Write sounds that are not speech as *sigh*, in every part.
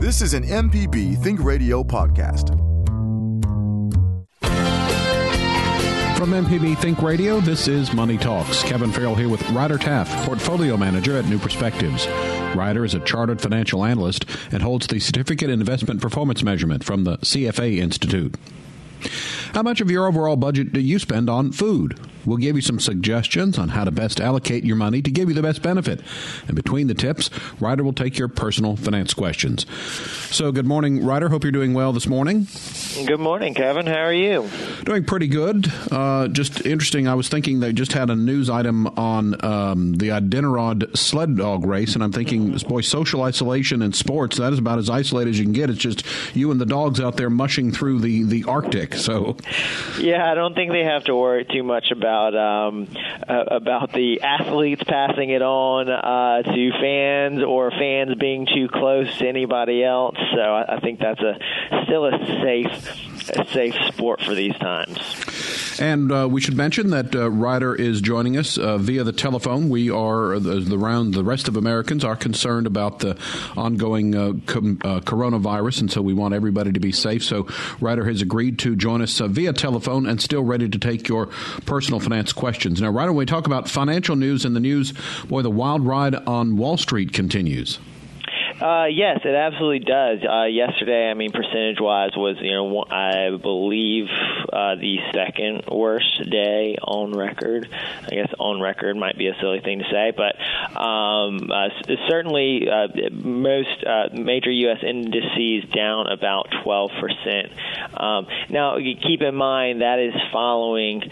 This is an MPB Think Radio podcast. From MPB Think Radio, this is Money Talks. Kevin Farrell here with Ryder Taff, Portfolio Manager at New Perspectives. Ryder is a chartered financial analyst and holds the Certificate in Investment Performance Measurement from the CFA Institute. How much of your overall budget do you spend on food? We'll give you some suggestions on how to best allocate your money to give you the best benefit. And between the tips, Ryder will take your personal finance questions. So, good morning, Ryder. Hope you're doing well this morning. Good morning, Kevin. How are you? Doing pretty good. Uh, just interesting. I was thinking they just had a news item on um, the Iditarod sled dog race, and I'm thinking, boy, social isolation in sports, that is about as isolated as you can get. It's just you and the dogs out there mushing through the, the Arctic. So, yeah, I don't think they have to worry too much about about um, uh, about the athletes passing it on uh, to fans or fans being too close to anybody else. So I, I think that's a still a safe a safe sport for these times. And uh, we should mention that uh, Ryder is joining us uh, via the telephone. We are the, the, round. The rest of Americans are concerned about the ongoing uh, com, uh, coronavirus, and so we want everybody to be safe. So Ryder has agreed to join us uh, via telephone and still ready to take your personal finance questions. Now, Ryder, when we talk about financial news in the news, boy, the wild ride on Wall Street continues. Uh, yes, it absolutely does. Uh, yesterday, I mean, percentage-wise, was you know I believe uh, the second worst day on record. I guess on record might be a silly thing to say, but um, uh, certainly uh, most uh, major U.S. indices down about 12 percent. Um, now, keep in mind that is following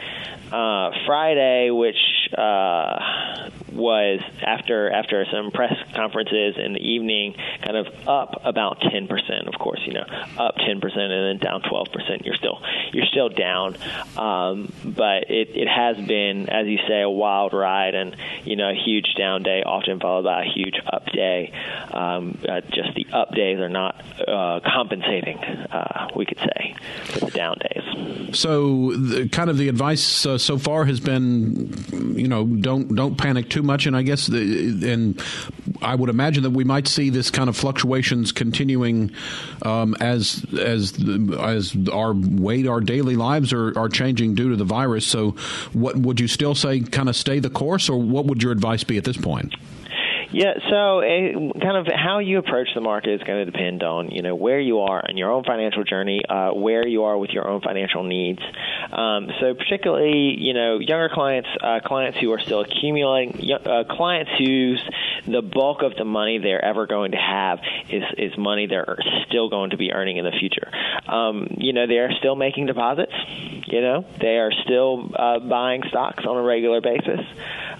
uh, Friday, which uh, was after after some press conferences in the evening, kind of up about 10 percent. Of course, you know, up 10 percent and then down 12 percent. You're still you're still down, um, but it it has been, as you say, a wild ride, and you know, a huge down day often followed by a huge up day. Um, uh, just the up days are not uh, compensating, uh, we could say, for the down days. So, the, kind of the advice uh, so far has been, you know, don't don't panic too much, and I guess the, and I would imagine that we might see this kind of fluctuations continuing um, as as as our weight, our daily lives are are changing due to the virus. So, what would you still say? Kind of stay the course, or what would your advice be at this point? Yeah, so uh, kind of how you approach the market is going to depend on you know where you are in your own financial journey, uh, where you are with your own financial needs. Um, so particularly you know younger clients, uh, clients who are still accumulating, uh, clients whose the bulk of the money they're ever going to have is is money they're still going to be earning in the future. Um, you know they are still making deposits. You know they are still uh, buying stocks on a regular basis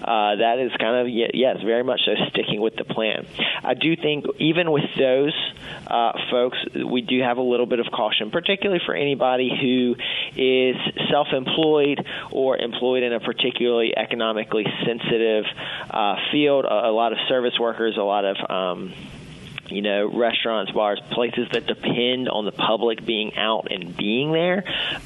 uh, that is kind of yes, very much so sticking with the plan. I do think even with those uh, folks, we do have a little bit of caution, particularly for anybody who is self-employed or employed in a particularly economically sensitive uh, field. A, a, lot of service workers, a lot of um, you know, restaurants, bars, places that depend on the public being out and being there,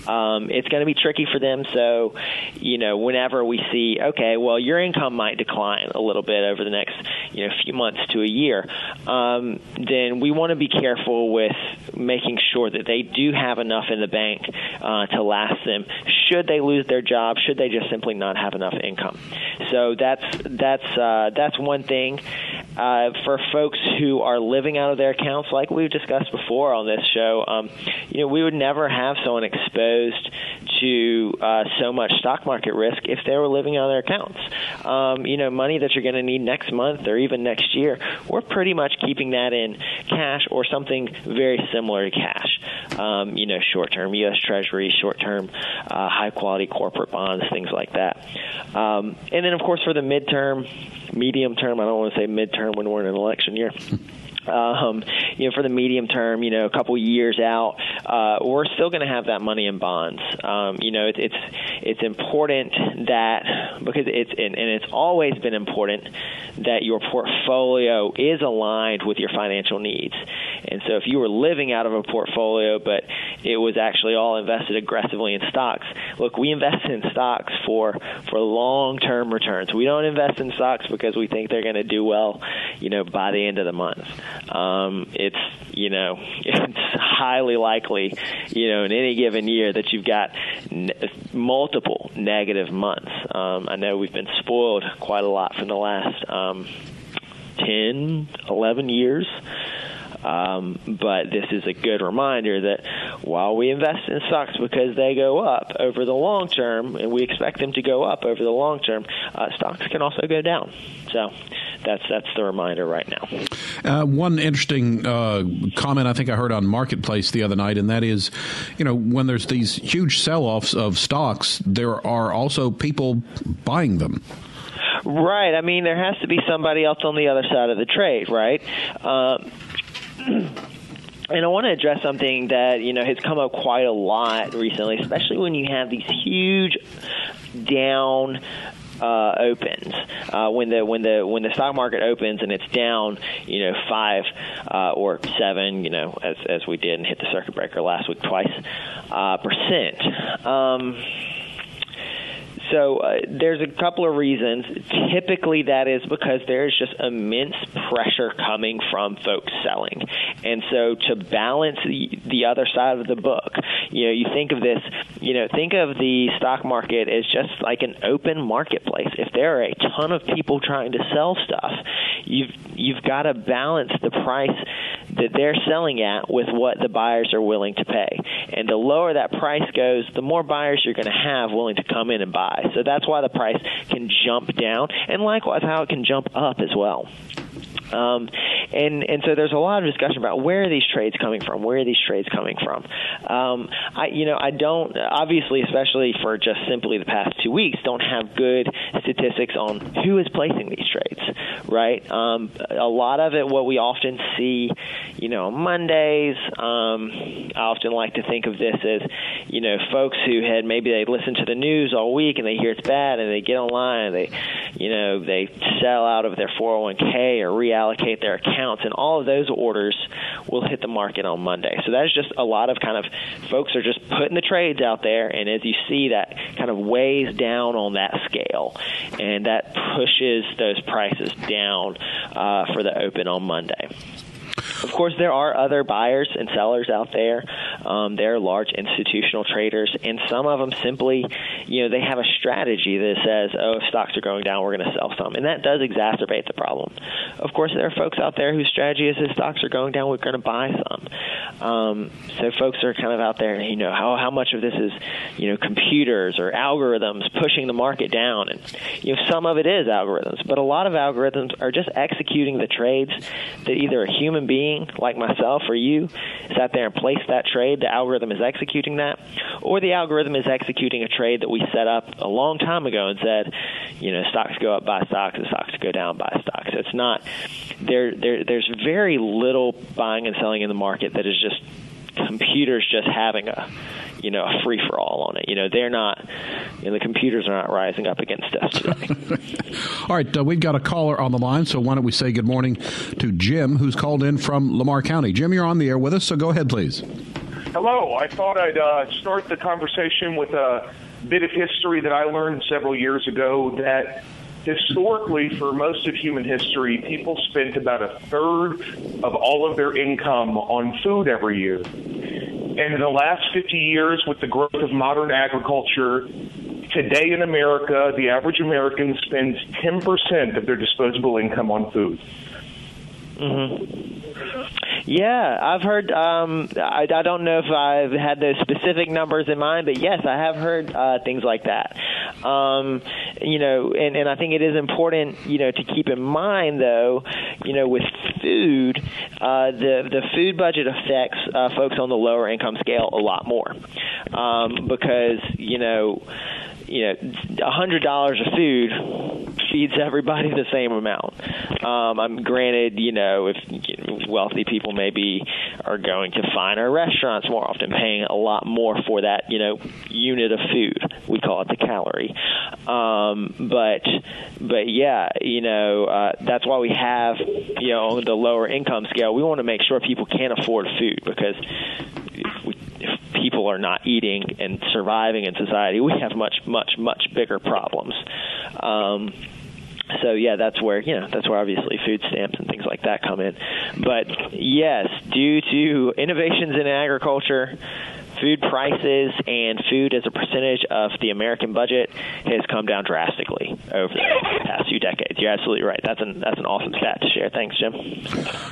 um, it's going to be tricky for them. So, you know, whenever we see, okay, well, your income might decline a little bit over the next, you know, few months to a year, um, then we want to be careful with making sure that they do have enough in the bank uh, to last them. Should they lose their job? Should they just simply not have enough income? So that's that's uh, that's one thing uh, for folks who are living out of their accounts, like we've discussed before on this show, um, you know, we would never have someone exposed to uh, so much stock market risk if they were living out of their accounts. Um, you know, money that you're going to need next month or even next year, we're pretty much keeping that in cash or something very similar to cash. Um, you know, short-term U.S. Treasury, short-term uh, high-quality corporate bonds, things like that. Um, and then, of course, for the midterm, medium term, I don't want to say midterm when we're in an election year. Um, you know, for the medium term, you know, a couple years out, uh, we're still going to have that money in bonds. Um, you know, it, it's it's important that because it's and, and it's always been important that your portfolio is aligned with your financial needs. And so, if you were living out of a portfolio, but it was actually all invested aggressively in stocks. Look, we invest in stocks for for long-term returns. We don't invest in stocks because we think they're going to do well, you know, by the end of the month. Um, it's you know, *laughs* it's highly likely, you know, in any given year that you've got multiple negative months. Um, I know we've been spoiled quite a lot from the last um, 10, 11 years. Um, but this is a good reminder that while we invest in stocks because they go up over the long term, and we expect them to go up over the long term, uh, stocks can also go down. So that's that's the reminder right now. Uh, one interesting uh, comment I think I heard on Marketplace the other night, and that is, you know, when there's these huge sell-offs of stocks, there are also people buying them. Right. I mean, there has to be somebody else on the other side of the trade, right? Um, *clears throat* and I want to address something that you know has come up quite a lot recently, especially when you have these huge down uh, opens uh, when the when the when the stock market opens and it's down, you know, five uh, or seven, you know, as as we did and hit the circuit breaker last week twice uh, percent. Um, so uh, there's a couple of reasons. Typically, that is because there's just immense pressure coming from folks selling, and so to balance the, the other side of the book, you know, you think of this, you know, think of the stock market as just like an open marketplace. If there are a ton of people trying to sell stuff, you've you've got to balance the price that they're selling at with what the buyers are willing to pay. And the lower that price goes, the more buyers you're going to have willing to come in and buy. So that's why the price can jump down, and likewise how it can jump up as well. Um, and and so there's a lot of discussion about where are these trades coming from? Where are these trades coming from? Um, I you know I don't obviously especially for just simply the past two weeks don't have good statistics on who is placing these trades, right? Um, a lot of it what we often see, you know, Mondays. Um, I often like to think of this as you know folks who had maybe they listened to the news all week and they hear it's bad and they get online and they you know they sell out of their 401k or reallocate their accounts, and all of those orders will hit the market on Monday. So that's just a lot of kind of folks are just putting the trades out there, and as you see, that kind of weighs down on that scale, and that pushes those prices down uh, for the open on Monday. Of course, there are other buyers and sellers out there. Um, there are large institutional traders, and some of them simply, you know, they have a strategy that says, "Oh, if stocks are going down, we're going to sell some," and that does exacerbate the problem. Of course, there are folks out there whose strategy is, "If stocks are going down, we're going to buy some." Um, so, folks are kind of out there, you know, how how much of this is, you know, computers or algorithms pushing the market down, and you know, some of it is algorithms, but a lot of algorithms are just executing the trades that either a human being like myself or you sat there and placed that trade, the algorithm is executing that, or the algorithm is executing a trade that we set up a long time ago and said, you know, stocks go up, buy stocks, and stocks go down, buy stocks. It's not there. There, there's very little buying and selling in the market that is just computers just having a you know a free for all on it. You know they're not. You know, the computers are not rising up against us today. *laughs* all right, uh, we've got a caller on the line, so why don't we say good morning to Jim, who's called in from Lamar County. Jim, you're on the air with us, so go ahead, please. Hello. I thought I'd uh, start the conversation with a bit of history that I learned several years ago that historically, for most of human history, people spent about a third of all of their income on food every year. And in the last 50 years, with the growth of modern agriculture, today in America, the average American spends 10% of their disposable income on food. Mm-hmm. Yeah, I've heard. Um, I, I don't know if I've had those specific numbers in mind, but yes, I have heard uh, things like that. Um, you know, and, and I think it is important, you know, to keep in mind though, you know, with food, uh, the the food budget affects uh, folks on the lower income scale a lot more um, because you know you know, a hundred dollars of food feeds everybody the same amount. Um, I'm granted, you know, if wealthy people maybe are going to finer restaurants more often, paying a lot more for that, you know, unit of food. We call it the calorie. Um, but, but yeah, you know, uh, that's why we have, you know, the lower income scale. We want to make sure people can afford food because we people are not eating and surviving in society, we have much, much, much bigger problems. Um, so yeah, that's where you know that's where obviously food stamps and things like that come in. But yes, due to innovations in agriculture, food prices and food as a percentage of the American budget has come down drastically over the past few decades. You're absolutely right. That's an that's an awesome stat to share. Thanks, Jim.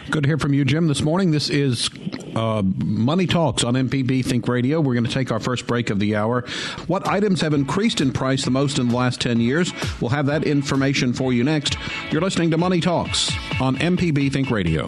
Good to hear from you, Jim. This morning, this is uh, Money Talks on MPB Think Radio. We're going to take our first break of the hour. What items have increased in price the most in the last ten years? We'll have that information for you next. You're listening to Money Talks on MPB Think Radio.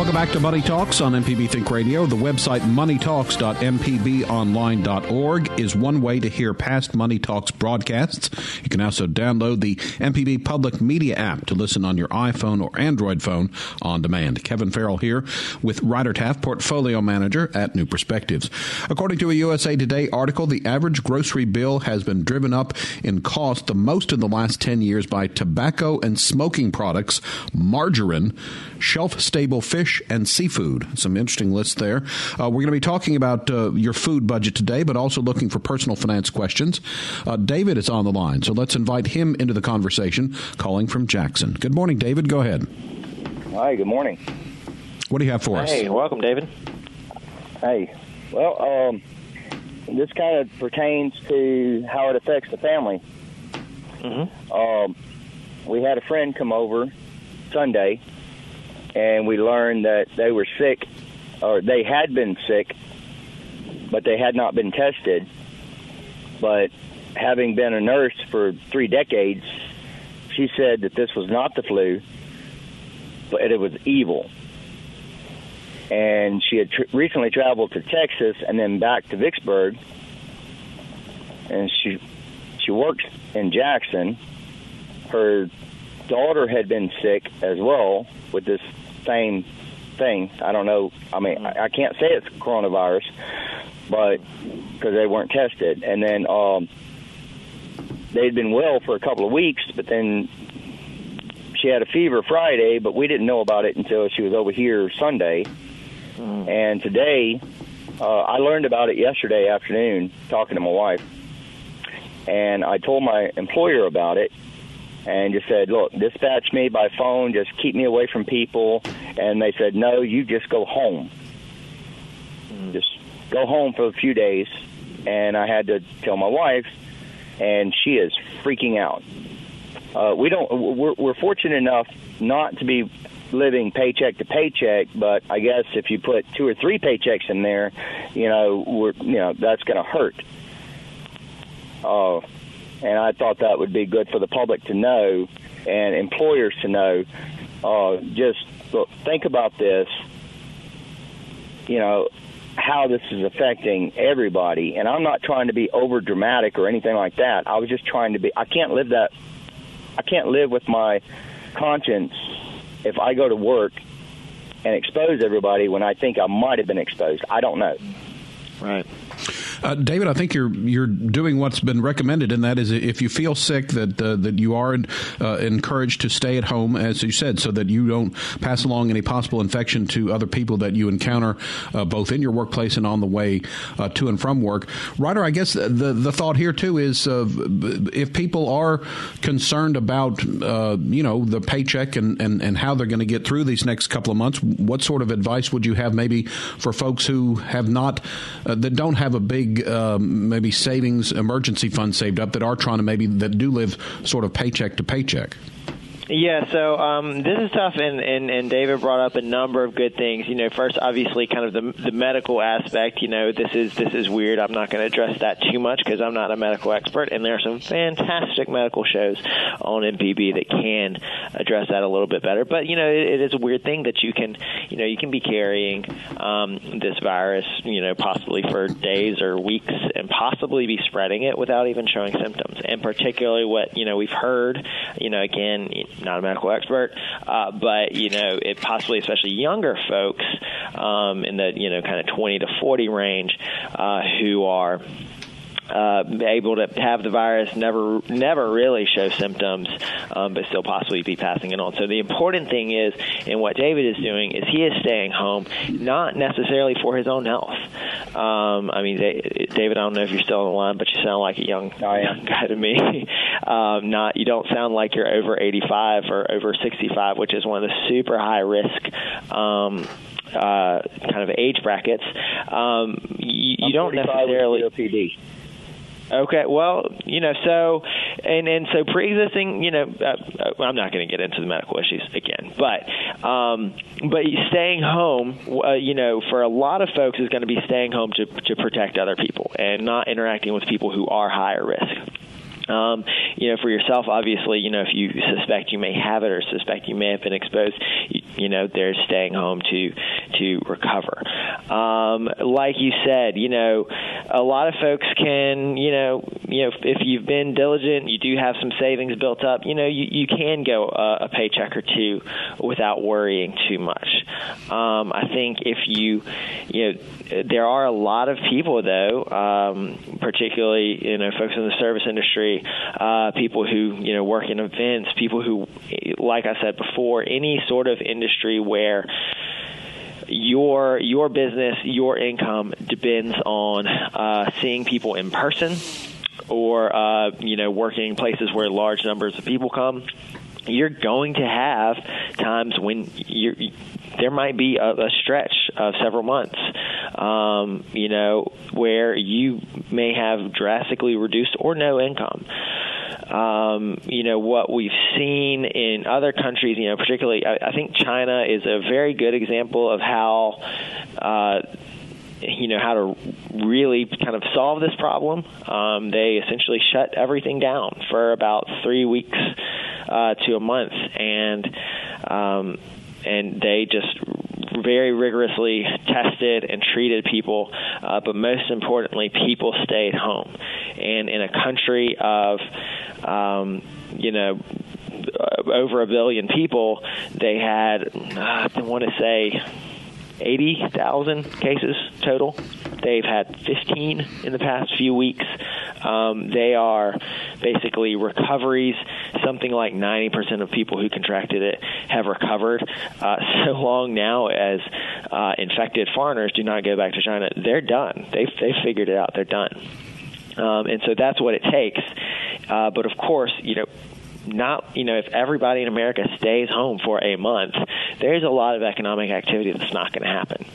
Welcome back to Money Talks on MPB Think Radio. The website moneytalks.mpbonline.org is one way to hear past Money Talks broadcasts. You can also download the MPB Public Media app to listen on your iPhone or Android phone on demand. Kevin Farrell here with Ryder Taff, Portfolio Manager at New Perspectives. According to a USA Today article, the average grocery bill has been driven up in cost the most in the last 10 years by tobacco and smoking products, margarine, shelf stable fish, and seafood. Some interesting lists there. Uh, we're going to be talking about uh, your food budget today, but also looking for personal finance questions. Uh, David is on the line, so let's invite him into the conversation, calling from Jackson. Good morning, David. Go ahead. Hi, good morning. What do you have for hey, us? Hey, welcome, David. Hey, well, um, this kind of pertains to how it affects the family. Mm-hmm. Um, we had a friend come over Sunday, and we learned that they were sick, or they had been sick, but they had not been tested. But having been a nurse for three decades, she said that this was not the flu, but it was evil. And she had tr- recently traveled to Texas and then back to Vicksburg, and she she works in Jackson. Her daughter had been sick as well with this same thing. I don't know. I mean, I, I can't say it's coronavirus, but because they weren't tested, and then um, they'd been well for a couple of weeks, but then she had a fever Friday, but we didn't know about it until she was over here Sunday. Mm. And today, uh, I learned about it yesterday afternoon talking to my wife, and I told my employer about it, and just said, "Look, dispatch me by phone. Just keep me away from people." And they said, "No, you just go home. Mm. Just go home for a few days." And I had to tell my wife, and she is freaking out. Uh, we don't. We're, we're fortunate enough not to be living paycheck to paycheck, but I guess if you put two or three paychecks in there, you know, we're you know that's going to hurt. Uh, and I thought that would be good for the public to know and employers to know. Uh, just look, think about this. You know how this is affecting everybody, and I'm not trying to be over dramatic or anything like that. I was just trying to be. I can't live that. I can't live with my conscience if I go to work and expose everybody when I think I might have been exposed. I don't know. Right. Uh, David, I think you're you're doing what's been recommended, and that is if you feel sick, that uh, that you are uh, encouraged to stay at home, as you said, so that you don't pass along any possible infection to other people that you encounter uh, both in your workplace and on the way uh, to and from work. Ryder, I guess the the thought here too is uh, if people are concerned about you know the paycheck and, and, and how they're going to get through these next couple of months, what sort of advice would you have maybe for folks who have not that don't have a big big um, maybe savings emergency fund saved up that are trying to maybe that do live sort of paycheck to paycheck? Yeah, so um, this is tough, and, and, and David brought up a number of good things. You know, first, obviously, kind of the the medical aspect. You know, this is this is weird. I'm not going to address that too much because I'm not a medical expert, and there are some fantastic medical shows on MPB that can address that a little bit better. But you know, it, it is a weird thing that you can, you know, you can be carrying um, this virus, you know, possibly for days or weeks, and possibly be spreading it without even showing symptoms. And particularly, what you know, we've heard, you know, again not a medical expert, uh, but you know, it possibly, especially younger folks um, in the you know kind of 20 to 40 range, uh, who are uh, able to have the virus, never never really show symptoms, um, but still possibly be passing it on. So the important thing is, and what David is doing is he is staying home, not necessarily for his own health. Um, I mean, they, David, I don't know if you're still on the line, but you sound like a young, young guy to me. *laughs* um, not you don't sound like you're over 85 or over 65, which is one of the super high risk. Um, uh, kind of age brackets. Um, you, you don't necessarily. COPD. Okay, well, you know, so and and so pre-existing, you know, uh, uh I'm not going to get into the medical issues again, but um, but staying home, uh, you know, for a lot of folks is going to be staying home to to protect other people and not interacting with people who are higher risk. Um, you know, for yourself, obviously, you know, if you suspect you may have it or suspect you may have been exposed, you, know, they're staying home to to recover. Um, like you said, you know, a lot of folks can, you know, you know, if you've been diligent, you do have some savings built up. You know, you, you can go a, a paycheck or two without worrying too much. Um, I think if you, you know, there are a lot of people though, um, particularly you know, folks in the service industry, uh, people who you know work in events, people who, like I said before, any sort of industry where your your business, your income depends on uh, seeing people in person, or uh, you know working places where large numbers of people come. You're going to have times when you're there might be a, a stretch of several months, um, you know, where you may have drastically reduced or no income. Um, you know what we've seen in other countries. You know, particularly, I, I think China is a very good example of how. Uh, you know how to really kind of solve this problem. Um, they essentially shut everything down for about three weeks uh, to a month, and um, and they just very rigorously tested and treated people, uh, but most importantly, people stayed home. And in a country of, um, you know, over a billion people, they had, uh, I want to say, 80,000 cases total. They've had 15 in the past few weeks. Um, they are basically recoveries. Something like 90% of people who contracted it have recovered. Uh, *laughs* so long now as uh, infected foreigners do not go back to China, they're done. They've, they've figured it out. They're done. Um, and so that's what it takes. Uh, but of course, you know, not, you know, if everybody in America stays home for a month, there's a lot of economic activity that's not going to happen.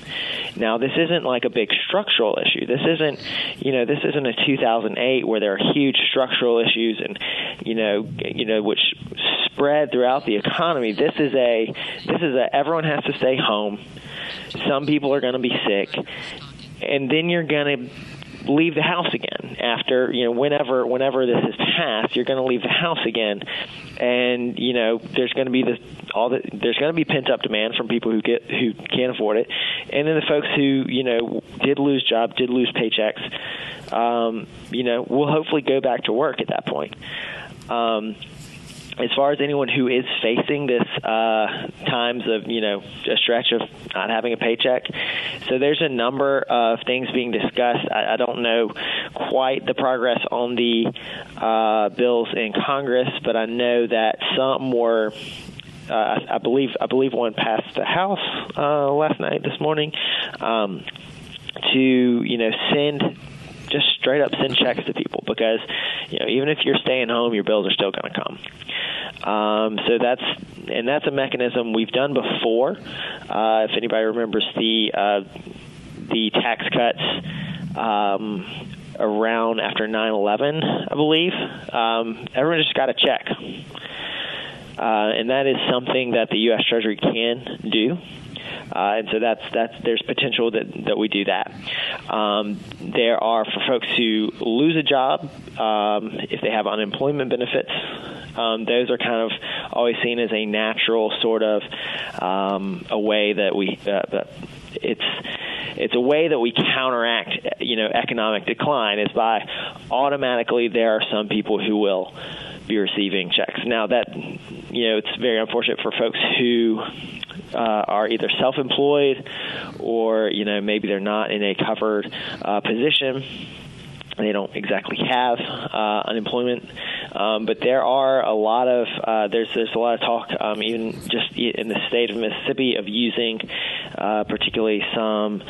Now, this isn't like a big structural issue. This isn't, you know, this isn't a 2008 where there are huge structural issues and, you know, you know, which spread throughout the economy. This is a, this is a, everyone has to stay home. Some people are going to be sick, and then you're going to leave the house again. After you know whenever whenever this is passed you're going to leave the house again. And you know there's going to be this all the there's going to be pent up demand from people who get who can't afford it. And then the folks who you know did lose jobs did lose paychecks um, you know will hopefully go back to work at that point. Um, as far as anyone who is facing this uh, times of you know a stretch of not having a paycheck, so there's a number of things being discussed. I, I don't know quite the progress on the uh, bills in Congress, but I know that some were. Uh, I, I believe I believe one passed the House uh, last night this morning um, to you know send just straight up send checks to people because you know even if you're staying home, your bills are still going to come. Um, so that's and that's a mechanism we've done before. Uh, if anybody remembers the uh, the tax cuts. Um, around after 9/11, I believe. Um, everyone just got a check uh, and that is something that the U.S. Treasury can do. Uh, and so that's that's there's potential that that we do that. Um, there are for folks who lose a job um, if they have unemployment benefits. Um, those are kind of always seen as a natural sort of um, a way that we uh, it's it's a way that we counteract you know economic decline is by automatically there are some people who will be receiving checks. Now that you know it's very unfortunate for folks who uh, are either self-employed or you know maybe they're not in a covered uh, position they don't exactly have uh, unemployment, um, but there are a lot of uh, there's there's a lot of talk, um, even just in the state of Mississippi, of using uh, particularly some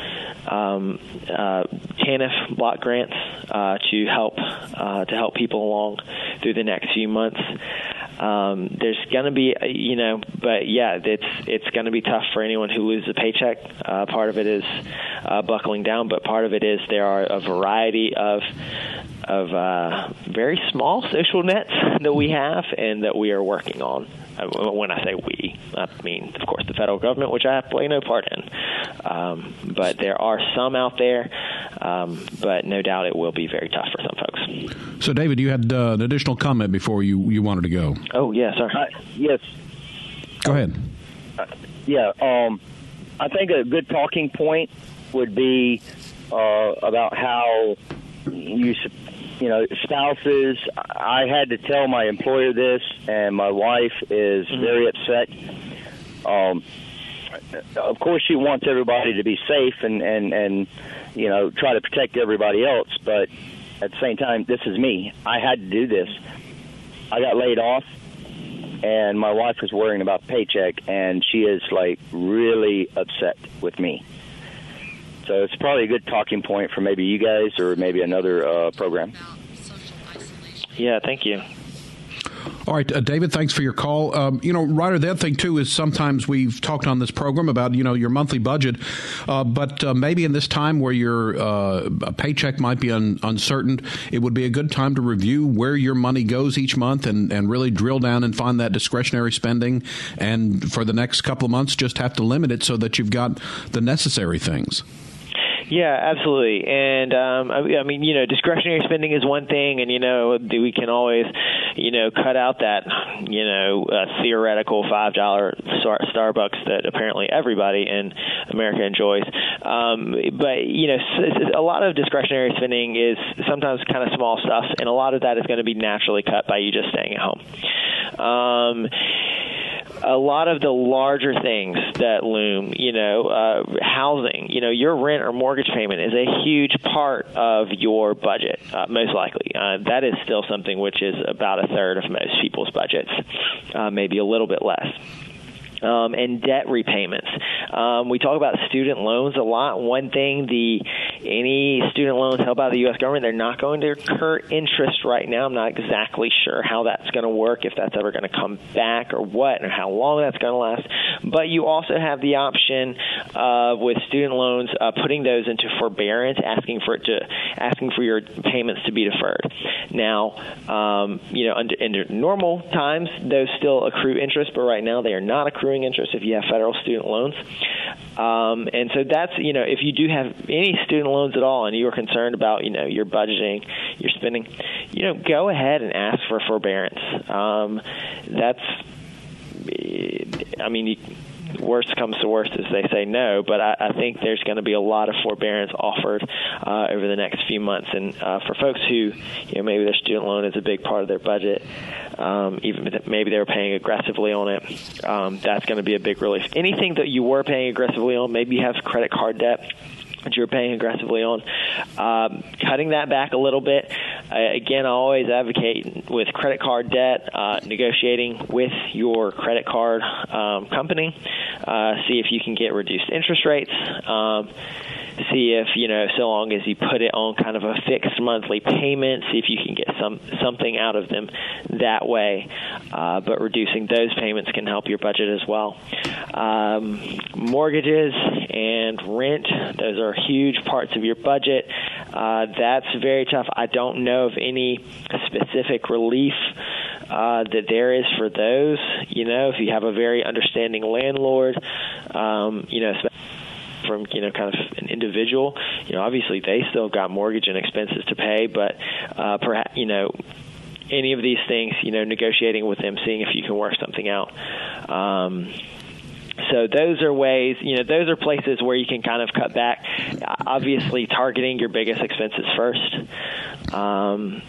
um, uh, TANF block grants uh, to help uh, to help people along through the next few months. Um, there's going to be, you know, but yeah, it's it's going to be tough for anyone who loses a paycheck. Uh, part of it is uh, buckling down, but part of it is there are a variety of of uh, very small social nets *laughs* that we have and that we are working on. Uh, when I say we, I mean, of course, the federal government, which I play no part in. Um, but there are some out there, um, but no doubt it will be very tough for some folks. So, David, you had uh, an additional comment before you, you wanted to go. Oh, yes, sir. Uh, yes. Go ahead. Uh, yeah. Um, I think a good talking point would be uh, about how you you know, spouses. I had to tell my employer this, and my wife is mm-hmm. very upset. Um, of course, she wants everybody to be safe and and and you know try to protect everybody else, but at the same time, this is me. I had to do this. I got laid off, and my wife was worrying about paycheck, and she is like really upset with me. So it's probably a good talking point for maybe you guys or maybe another uh, program. Yeah, thank you. All right, uh, David, thanks for your call. Um, you know, Ryder, the other thing too is sometimes we've talked on this program about you know your monthly budget, uh, but uh, maybe in this time where your uh, paycheck might be un- uncertain, it would be a good time to review where your money goes each month and, and really drill down and find that discretionary spending. And for the next couple of months, just have to limit it so that you've got the necessary things. Yeah, absolutely. And um, I, I mean, you know, discretionary spending is one thing, and you know, we can always, you know, cut out that, you know, uh, theoretical five dollar star- Starbucks that apparently everybody in America enjoys. Um, but you know, a lot of discretionary spending is sometimes kind of small stuff, and a lot of that is going to be naturally cut by you just staying at home. Um, a lot of the larger things that loom, you know, uh, housing, you know, your rent or mortgage payment is a huge part of your budget, uh, most likely. Uh, that is still something which is about a third of most people's budgets, uh, maybe a little bit less um, and debt repayments. Um, we talk about student loans a lot. One thing, the any student loans held by the U.S. government, they're not going to incur interest right now. I'm not exactly sure how that's going to work, if that's ever going to come back or what, or how long that's going to last. But you also have the option of with student loans uh, putting those into forbearance, asking for it to asking for your payments to be deferred. Now, um, you know, under, under normal times, those still accrue interest, but right now they are not accruing accruing interest if you have federal student loans. Um, and so that's, you know, if you do have any student loans at all and you are concerned about, you know, your budgeting, your spending, you know, go ahead and ask for forbearance. Um, that's, I mean, you, worst comes to worst is they say no, but I, I think there's going to be a lot of forbearance offered uh, over the next few months. And uh, for folks who, you know, maybe their student loan is a big part of their budget, um, even maybe they were paying aggressively on it, um, that's going to be a big relief. Anything that you were paying aggressively on, maybe you have credit card debt that you're paying aggressively on. Um, cutting that back a little bit. Uh, again, I always advocate with credit card debt, uh, negotiating with your credit card um, company, uh, see if you can get reduced interest rates. Um, see if you know so long as you put it on kind of a fixed monthly payment see if you can get some something out of them that way uh, but reducing those payments can help your budget as well um, mortgages and rent those are huge parts of your budget uh, that's very tough I don't know of any specific relief uh, that there is for those. You know, if you have a very understanding landlord, um, you know from you know kind of an individual. You know, obviously they still got mortgage and expenses to pay, but uh, perhaps you know any of these things, you know, negotiating with them, seeing if you can work something out. Um, so those are ways, you know, those are places where you can kind of cut back. Obviously, targeting your biggest expenses first. Um,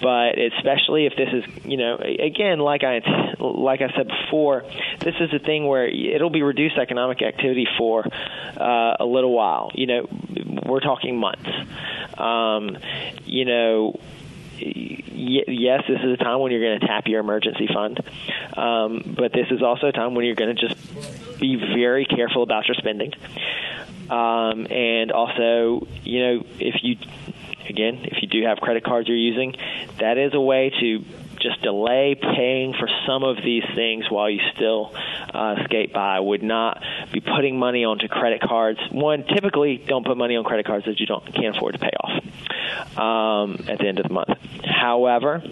but especially if this is, you know, again, like I like I said before, this is a thing where it'll be reduced economic activity for uh, a little while. You know, we're talking months. Um, you know, yes, this is a time when you're going to tap your emergency fund, um, but this is also a time when you're going to just be very careful about your spending. Um, and also, you know, if you, again, if you do have credit cards you're using, that is a way to just delay paying for some of these things while you still uh, skate by. Would not be putting money onto credit cards. One, typically don't put money on credit cards that you don't can't afford to pay off um, at the end of the month. However,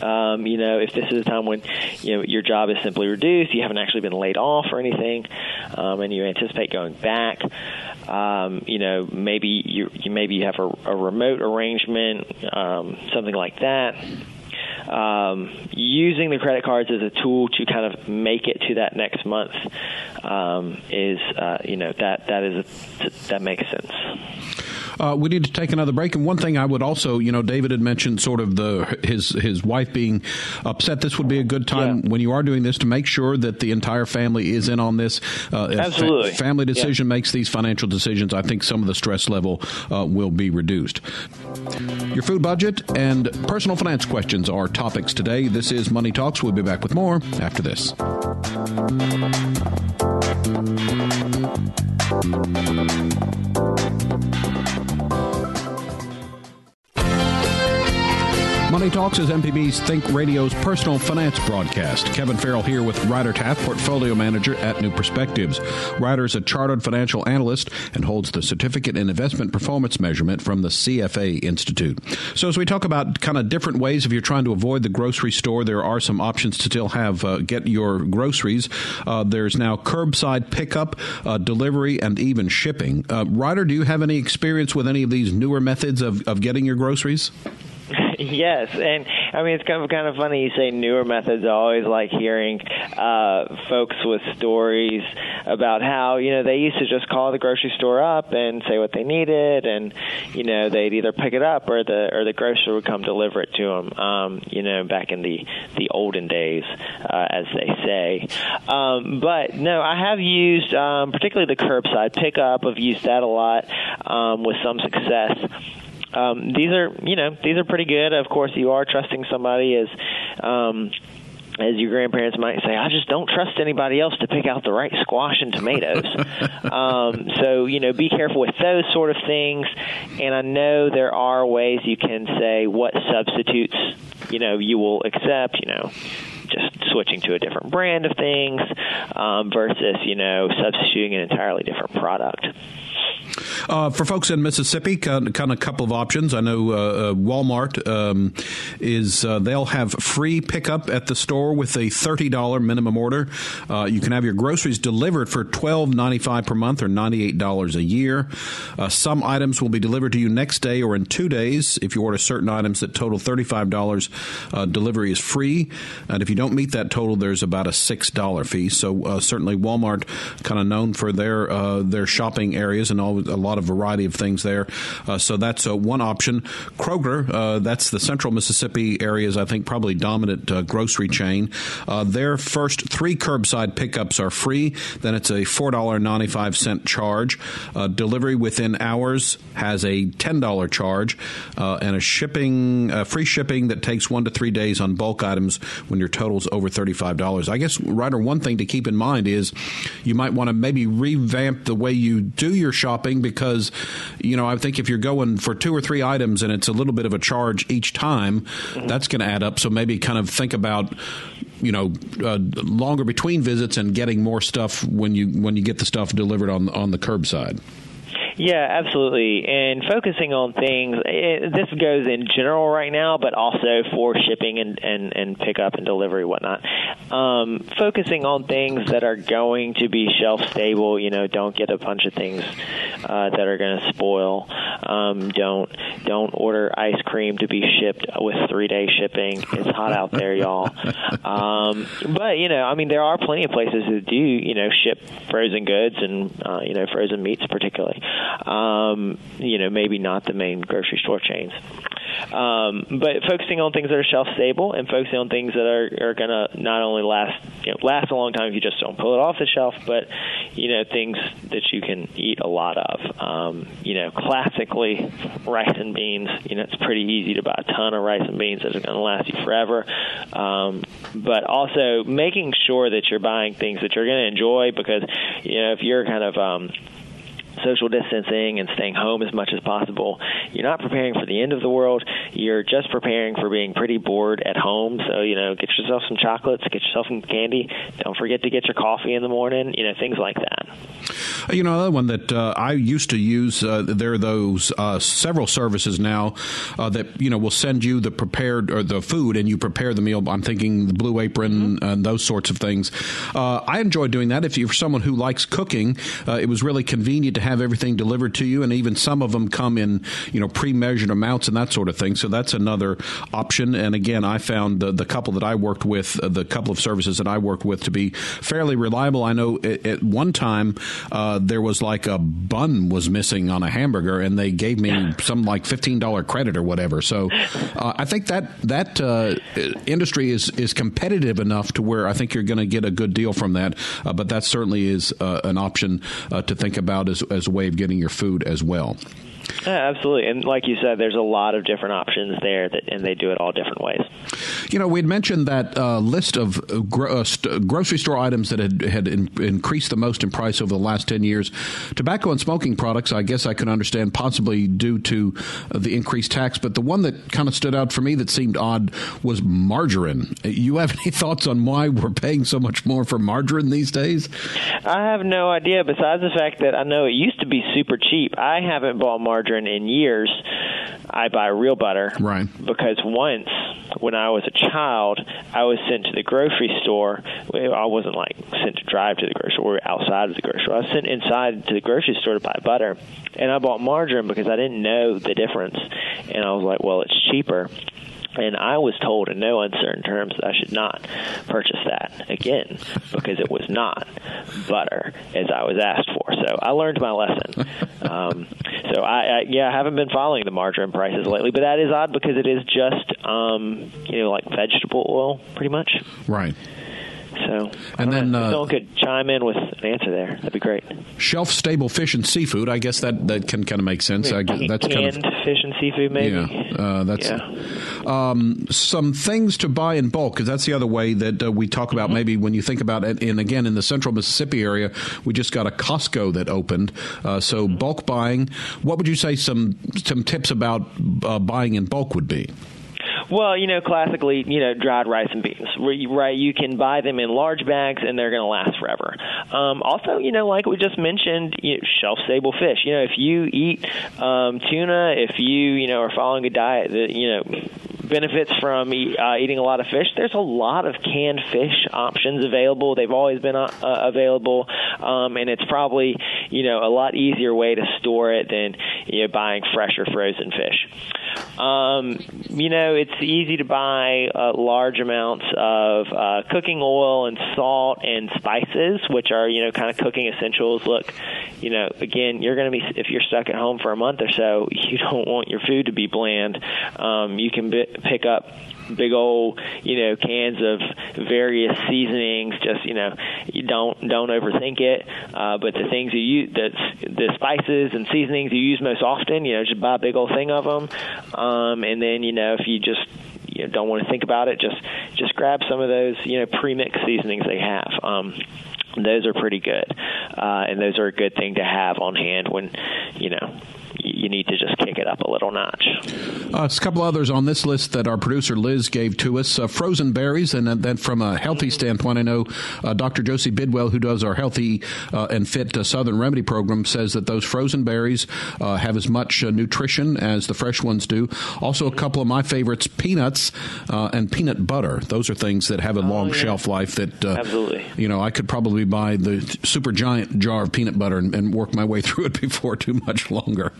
um, you know, if this is a time when you know your job is simply reduced, you haven't actually been laid off or anything, um, and you anticipate going back, um, you know, maybe you, you maybe you have a, a remote arrangement, um, something like that um, using the credit cards as a tool to kind of make it to that next month um, is, uh, you know, that that is a, that makes sense. Uh, we need to take another break. And one thing I would also, you know, David had mentioned sort of the his his wife being upset. This would be a good time yeah. when you are doing this to make sure that the entire family is in on this. Uh, Absolutely, fa- family decision yeah. makes these financial decisions. I think some of the stress level uh, will be reduced. Your food budget and personal finance questions are topics today. This is Money Talks. We'll be back with more after this. Money Talks is MPB's Think Radio's personal finance broadcast. Kevin Farrell here with Ryder Taff, portfolio manager at New Perspectives. Ryder is a chartered financial analyst and holds the certificate in investment performance measurement from the CFA Institute. So, as we talk about kind of different ways if you're trying to avoid the grocery store, there are some options to still have uh, get your groceries. Uh, there's now curbside pickup, uh, delivery, and even shipping. Uh, Ryder, do you have any experience with any of these newer methods of, of getting your groceries? *laughs* yes, and I mean it's kind of kind of funny you say newer methods. I always like hearing uh, folks with stories about how you know they used to just call the grocery store up and say what they needed, and you know they'd either pick it up or the or the grocer would come deliver it to them. Um, you know, back in the the olden days, uh, as they say. Um, but no, I have used um, particularly the curbside pickup. I've used that a lot um, with some success um, these are you know these are pretty good. Of course, you are trusting somebody as. Um, as your grandparents might say, I just don't trust anybody else to pick out the right squash and tomatoes. *laughs* um, so, you know, be careful with those sort of things. And I know there are ways you can say what substitutes, you know, you will accept, you know, just switching to a different brand of things um, versus, you know, substituting an entirely different product. Uh, for folks in Mississippi, kind of a couple of options. I know uh, uh, Walmart um, is uh, they'll have free pickup at the store with a thirty dollar minimum order. Uh, you can have your groceries delivered for twelve ninety five per month or ninety eight dollars a year. Uh, some items will be delivered to you next day or in two days. If you order certain items that total thirty five dollars, delivery is free, and if you don't meet that total, there's about a six dollar fee. So certainly Walmart, kind of known for their their shopping areas and all a lot of variety of things there. Uh, so that's uh, one option. Kroger, uh, that's the central Mississippi area's, I think, probably dominant uh, grocery chain. Uh, their first three curbside pickups are free. Then it's a $4.95 charge. delivery within hours has a $10 charge and a shipping, free shipping that takes one to three days on bulk items when your total's over $35. I guess, Ryder, one thing to keep in mind is you might want to maybe revamp the way you do your shopping because, you know, I think if you're going for two or three items and it's a little bit of a charge each time, mm-hmm. that's going to add up. So maybe kind of think about you know uh, longer between visits and getting more stuff when you when you get the stuff delivered on on the curbside. Yeah, absolutely. And focusing on things, it, this goes in general right now, but also for shipping and, and, and pickup and delivery, whatnot. Um, focusing on things that are going to be shelf stable. You know, don't get a bunch of things uh, that are going to spoil. Um, don't don't order ice cream to be shipped with three day shipping. It's hot out there, y'all. Um, but you know, I mean, there are plenty of places that do you know ship frozen goods and uh, you know frozen meats particularly. Um, you know, maybe not the main grocery store chains. Um, but focusing on things that are shelf stable and focusing on things that are, are going to not only last you know, last a long time if you just don't pull it off the shelf, but you know things that you can eat a lot of. Um, you know, classically rice and beans. You know, it's pretty easy to buy a ton of rice and beans that are going to last you forever. Um, but also making sure that you're buying things that you're going to enjoy because you know if you're kind of um, social distancing and staying home as much as possible. You're not preparing for the end of the world. You're just preparing for being pretty bored at home. So, you know, get yourself some chocolates, get yourself some candy. Don't forget to get your coffee in the morning, you know, things like that. You know, another one that uh, I used to use, uh, there are those uh, several services now uh, that, you know, will send you the prepared or the food and you prepare the meal. I'm thinking the Blue Apron mm-hmm. and those sorts of things. Uh, I enjoy doing that. If you're someone who likes cooking, uh, it was really convenient to have everything delivered to you, and even some of them come in you know pre-measured amounts and that sort of thing. So that's another option. And again, I found the, the couple that I worked with, uh, the couple of services that I worked with, to be fairly reliable. I know at, at one time uh, there was like a bun was missing on a hamburger, and they gave me some like fifteen dollar credit or whatever. So uh, I think that that uh, industry is is competitive enough to where I think you're going to get a good deal from that. Uh, but that certainly is uh, an option to think about as as a way of getting your food as well. Yeah, absolutely. And like you said, there's a lot of different options there, that, and they do it all different ways. You know, we'd mentioned that uh, list of uh, gro- uh, st- grocery store items that had, had in- increased the most in price over the last 10 years. Tobacco and smoking products, I guess I can understand possibly due to uh, the increased tax, but the one that kind of stood out for me that seemed odd was margarine. You have any *laughs* thoughts on why we're paying so much more for margarine these days? I have no idea, besides the fact that I know it used to be super cheap. I haven't bought margarine margarine in years, I buy real butter. Right. Because once, when I was a child, I was sent to the grocery store. I wasn't like sent to drive to the grocery store. We were outside of the grocery store. I was sent inside to the grocery store to buy butter. And I bought margarine because I didn't know the difference. And I was like, well, it's cheaper. And I was told in no uncertain terms that I should not purchase that again because it was not butter as I was asked for. So I learned my lesson. *laughs* Um, so I, I, yeah, I haven't been following the margarine prices lately, but that is odd because it is just um, you know like vegetable oil, pretty much. Right. So, and then uh, someone could chime in with an answer there. That'd be great. Shelf stable fish and seafood. I guess that, that can kind of make sense. I, guess that's canned kind of, fish and seafood, maybe. Yeah, uh, that's yeah. Um, some things to buy in bulk because that's the other way that uh, we talk about. Mm-hmm. Maybe when you think about it, and again in the Central Mississippi area, we just got a Costco that opened. Uh, so mm-hmm. bulk buying. What would you say some some tips about uh, buying in bulk would be? Well, you know, classically, you know, dried rice and beans, right? You can buy them in large bags, and they're going to last forever. Um, also, you know, like we just mentioned, you know, shelf-stable fish. You know, if you eat um, tuna, if you, you know, are following a diet that, you know, benefits from uh, eating a lot of fish. There's a lot of canned fish options available. They've always been uh, available, um, and it's probably you know a lot easier way to store it than you know buying fresh or frozen fish. Um, you know, it's easy to buy uh, large amounts of uh, cooking oil and salt and spices, which are you know kind of cooking essentials. Look, you know, again, you're going to be if you're stuck at home for a month or so, *laughs* you don't want your food to be bland. Um, you can b- pick up big old you know cans of various seasonings. Just you know you don't don't overthink it. Uh, but the things you use the the spices and seasonings you use most often you know just buy a big old thing of them um, and then you know if you just you know, don't want to think about it just just grab some of those you know pre-mixed seasonings they have. Um, those are pretty good, uh, and those are a good thing to have on hand when, you know, you need to just kick it up a little notch. Uh, a couple others on this list that our producer Liz gave to us: uh, frozen berries, and then from a healthy standpoint, I know uh, Dr. Josie Bidwell, who does our healthy uh, and fit uh, Southern Remedy program, says that those frozen berries uh, have as much nutrition as the fresh ones do. Also, a couple of my favorites: peanuts and peanut butter. Those are things that have a long oh, yeah. shelf life. That absolutely, you know, I could probably buy the super giant jar of peanut butter and, and work my way *laughs* through it before too much longer.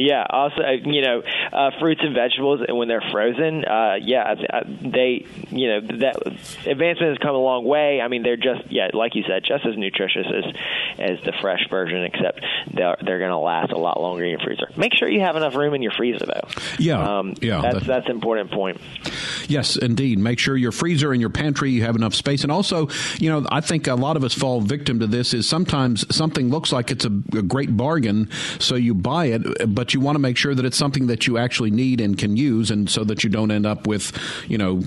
Yeah. Also, uh, you know, uh, fruits and vegetables, and when they're frozen, uh, yeah, they, you know, that advancement has come a long way. I mean, they're just, yeah, like you said, just as nutritious as as the fresh version, except they're, they're going to last a lot longer in your freezer. Make sure you have enough room in your freezer, though. Yeah. Um, yeah. That's that's an important point. Yes, indeed. Make sure your freezer and your pantry you have enough space, and also, you know, I think a lot of us fall victim to this. Is sometimes something looks like it's a, a great bargain, so you buy it, but you want to make sure that it's something that you actually need and can use, and so that you don't end up with, you know,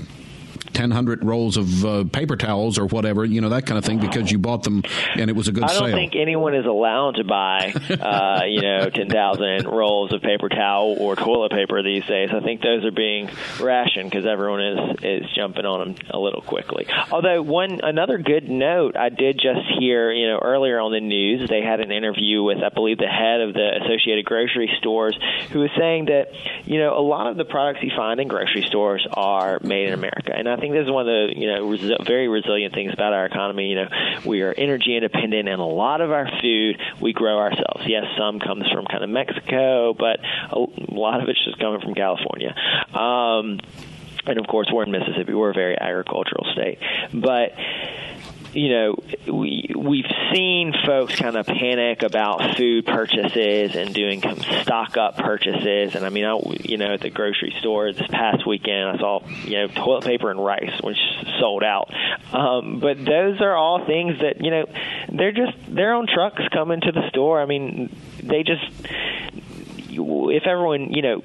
1,000 rolls of uh, paper towels or whatever, you know, that kind of thing, because you bought them and it was a good sale. I don't sale. think anyone is allowed to buy, *laughs* uh, you know, 10,000 rolls of paper towel or toilet paper these days. I think those are being rationed because everyone is, is jumping on them a little quickly. Although, one another good note, I did just hear, you know, earlier on the news, they had an interview with, I believe, the head of the Associated Grocery Stores who was saying that, you know, a lot of the products you find in grocery stores are made in America. And I think this is one of the you know res- very resilient things about our economy. You know, we are energy independent, and a lot of our food we grow ourselves. Yes, some comes from kind of Mexico, but a lot of it's just coming from California. Um, and of course, we're in Mississippi. We're a very agricultural state, but you know, we we've seen folks kind of panic about food purchases and doing some stock up purchases. And I mean, I, you know, at the grocery store this past weekend, I saw you know toilet paper and rice, which sold out. Um, but those are all things that you know they're just their own trucks coming to the store. I mean, they just if everyone you know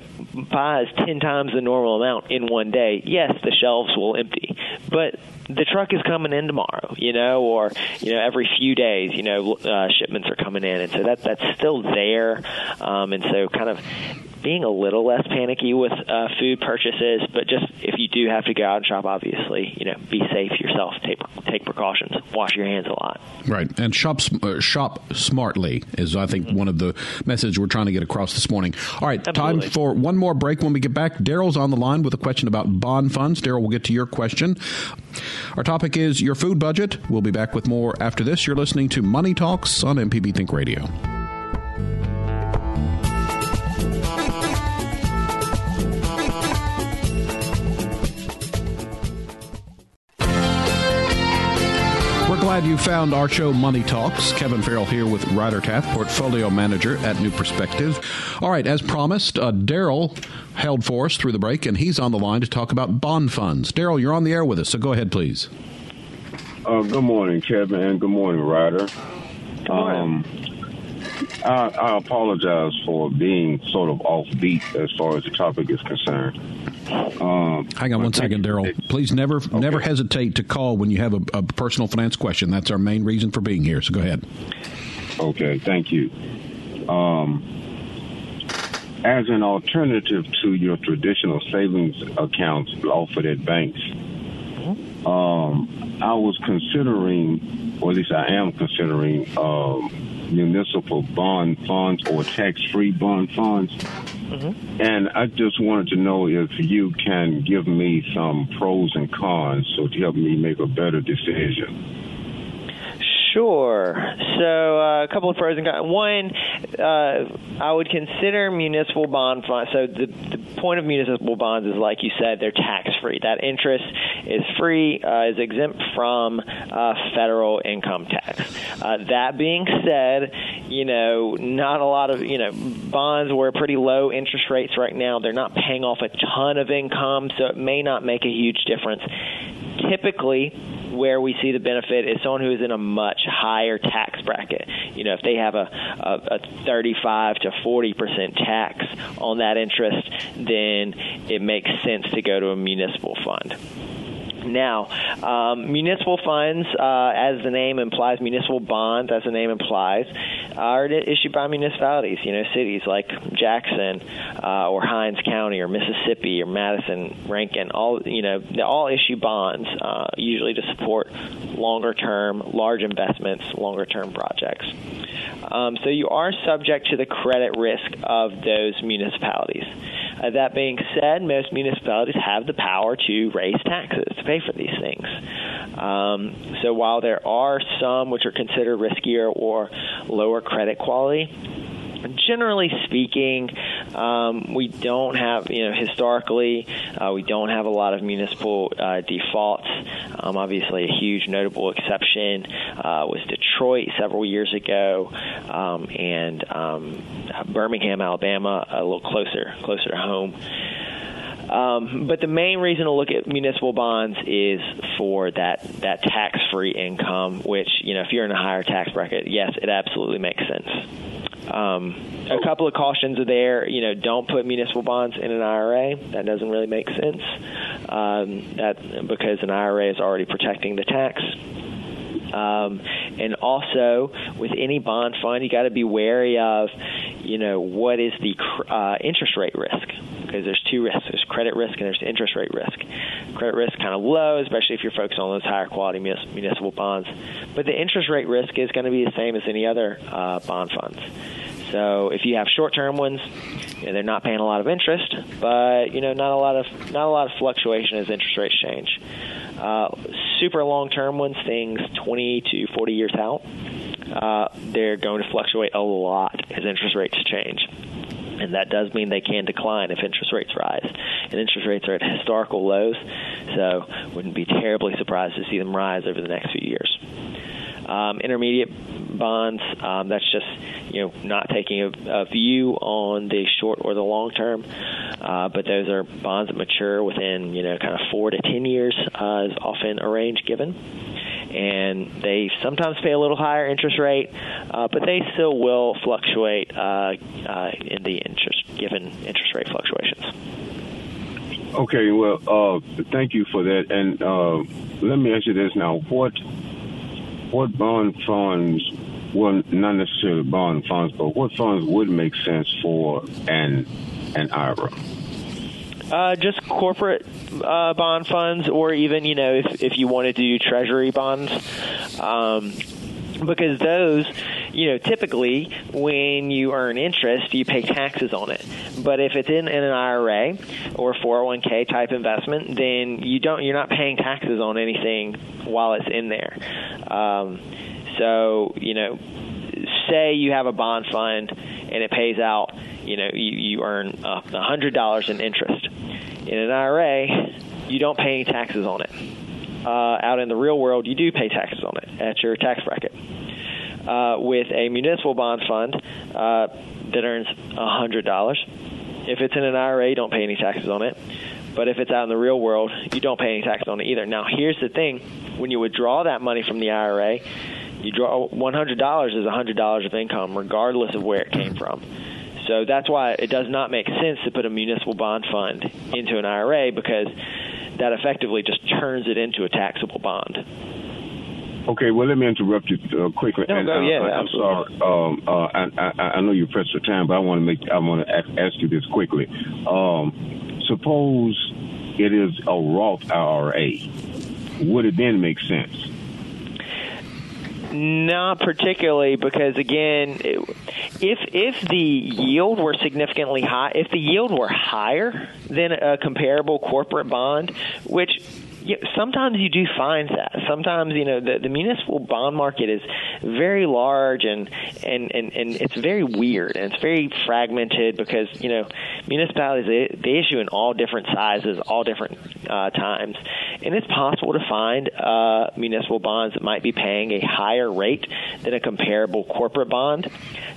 buys ten times the normal amount in one day, yes, the shelves will empty, but the truck is coming in tomorrow, you know, or you know every few days, you know, uh, shipments are coming in, and so that that's still there, um, and so kind of being a little less panicky with uh, food purchases, but just if you do have to go out and shop, obviously, you know, be safe yourself, take take precautions, wash your hands a lot. Right, and shop uh, shop smartly is I think mm-hmm. one of the messages we're trying to get across this morning. All right, Absolutely. time for one more break. When we get back, Daryl's on the line with a question about bond funds. Daryl, we'll get to your question. Our topic is your food budget. We'll be back with more after this. You're listening to Money Talks on MPB Think Radio. Glad you found our show Money Talks. Kevin Farrell here with Ryder Taff, portfolio manager at New Perspective. All right, as promised, uh, Daryl held for us through the break, and he's on the line to talk about bond funds. Daryl, you're on the air with us, so go ahead, please. Uh, good morning, Kevin, and good morning, Ryder. Um, I, I apologize for being sort of offbeat as far as the topic is concerned. Um, Hang on one second, Daryl. Please never okay. never hesitate to call when you have a, a, personal finance question. That's our main reason for being here. So go ahead. Okay, thank you. Um, as an alternative to your traditional savings accounts offered at banks, um, I was considering, or at least I am considering, um, municipal bond funds or tax-free bond funds. Mm-hmm. And I just wanted to know if you can give me some pros and cons so to help me make a better decision. Sure. So uh, a couple of pros and cons. One, uh, I would consider municipal bond funds. So the, the point of municipal bonds is, like you said, they're tax free. That interest is free, uh, is exempt from uh, federal income tax. Uh, that being said, you know, not a lot of you know bonds were pretty low interest rates right now. They're not paying off a ton of income, so it may not make a huge difference. Typically where we see the benefit is someone who is in a much higher tax bracket. You know, if they have a, a, a 35 to 40 percent tax on that interest, then it makes sense to go to a municipal fund Now, um, municipal funds, uh, as the name implies, municipal bonds, as the name implies, are issued by municipalities. You know, cities like Jackson uh, or Hinds County or Mississippi or Madison, Rankin, all you know, they all issue bonds, uh, usually to support longer-term, large investments, longer-term projects. Um, so you are subject to the credit risk of those municipalities. Uh, that being said, most municipalities have the power to raise taxes to pay for these things. Um, so while there are some which are considered riskier or lower credit quality, generally speaking, um, we don't have, you know, historically, uh, we don't have a lot of municipal uh, defaults. Um, obviously, a huge notable exception uh, was Detroit several years ago, um, and um, Birmingham, Alabama, a little closer, closer to home. Um, but the main reason to look at municipal bonds is for that that tax-free income, which you know if you're in a higher tax bracket, yes, it absolutely makes sense. Um, a couple of cautions are there. You know, don't put municipal bonds in an IRA. That doesn't really make sense. Um, that because an IRA is already protecting the tax. Um, and also, with any bond fund, you got to be wary of, you know, what is the uh, interest rate risk because there's two risks: there's credit risk and there's interest rate risk. Credit risk kind of low, especially if you're focused on those higher quality municipal bonds. But the interest rate risk is going to be the same as any other uh, bond funds. So if you have short-term ones, you know, they're not paying a lot of interest, but you know, not a lot of not a lot of fluctuation as interest rates change. Uh, super long-term ones, things 20 to 40 years out, uh, they're going to fluctuate a lot as interest rates change and that does mean they can decline if interest rates rise. And interest rates are at historical lows, so wouldn't be terribly surprised to see them rise over the next few years. Um, intermediate bonds, um, that's just you know not taking a, a, view on the short or the long term, uh, but those are bonds that mature within you know kind of four to ten years uh, is often a range given and they sometimes pay a little higher interest rate, uh, but they still will fluctuate uh, uh, in the interest given interest rate fluctuations. Okay, well, uh, thank you for that. And uh, let me ask you this now: what what bond funds? Well, not necessarily bond funds, but what funds would make sense for an an IRA? Uh, just corporate uh, bond funds, or even you know if if you wanted to do treasury bonds, um, because those you know, typically when you earn interest, you pay taxes on it. But if it's in, in an IRA or 401k type investment, then you don't. You're not paying taxes on anything while it's in there. Um, so you know, say you have a bond fund and it pays out. You know, you, you earn a uh, hundred dollars in interest in an IRA, you don't pay any taxes on it. Uh, out in the real world, you do pay taxes on it at your tax bracket. Uh, with a municipal bond fund uh, that earns $100, if it's in an IRA, you don't pay any taxes on it. But if it's out in the real world, you don't pay any taxes on it either. Now, here's the thing when you withdraw that money from the IRA, you draw $100 is $100 of income, regardless of where it came from. So that's why it does not make sense to put a municipal bond fund into an IRA because that effectively just turns it into a taxable bond. Okay, well, let me interrupt you uh, quickly. No, and, uh, yeah, I'm sorry. Um, uh, I, I, I, know you're pressed for time, but I want to make I want to ask, ask you this quickly. Um, suppose it is a Roth IRA. Would it then make sense? Not particularly, because again, if if the yield were significantly high, if the yield were higher than a comparable corporate bond, which sometimes you do find that. Sometimes you know the, the municipal bond market is very large and, and and and it's very weird and it's very fragmented because you know municipalities they, they issue in all different sizes, all different uh, times, and it's possible to find uh, municipal bonds that might be paying a higher rate than a comparable corporate bond.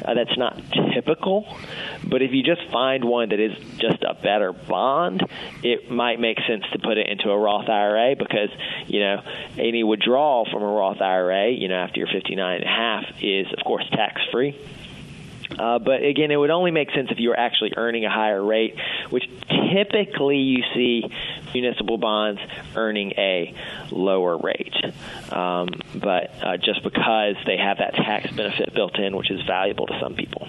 Uh, that's not typical, but if you just find one that is just a better bond, it might make sense to put it into a Roth IRA because you know any withdrawal from a Roth IRA, you know after you're 59 and a half, is of course tax free. Uh, but again, it would only make sense if you were actually earning a higher rate, which typically you see municipal bonds earning a lower rate. Um, but uh, just because they have that tax benefit built in, which is valuable to some people.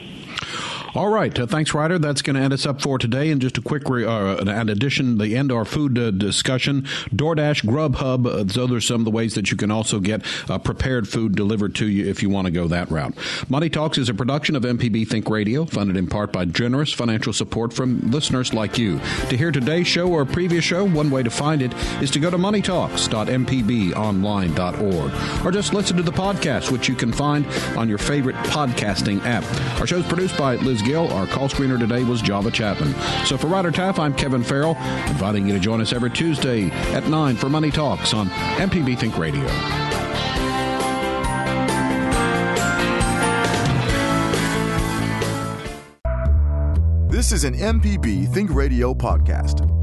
All right. Uh, thanks, Ryder. That's going to end us up for today. And just a quick re- uh, an addition, the end our food uh, discussion. DoorDash, Grubhub. Uh, those are some of the ways that you can also get uh, prepared food delivered to you if you want to go that route. Money Talks is a production of MPB Think Radio, funded in part by generous financial support from listeners like you. To hear today's show or a previous show, one way to find it is to go to moneytalks.mpbonline.org or just listen to the podcast, which you can find on your favorite podcasting app. Our show is produced by Liz Gill. Our call screener today was Java Chapman. So for Ryder Taff, I'm Kevin Farrell, inviting you to join us every Tuesday at 9 for Money Talks on MPB Think Radio. This is an MPB Think Radio podcast.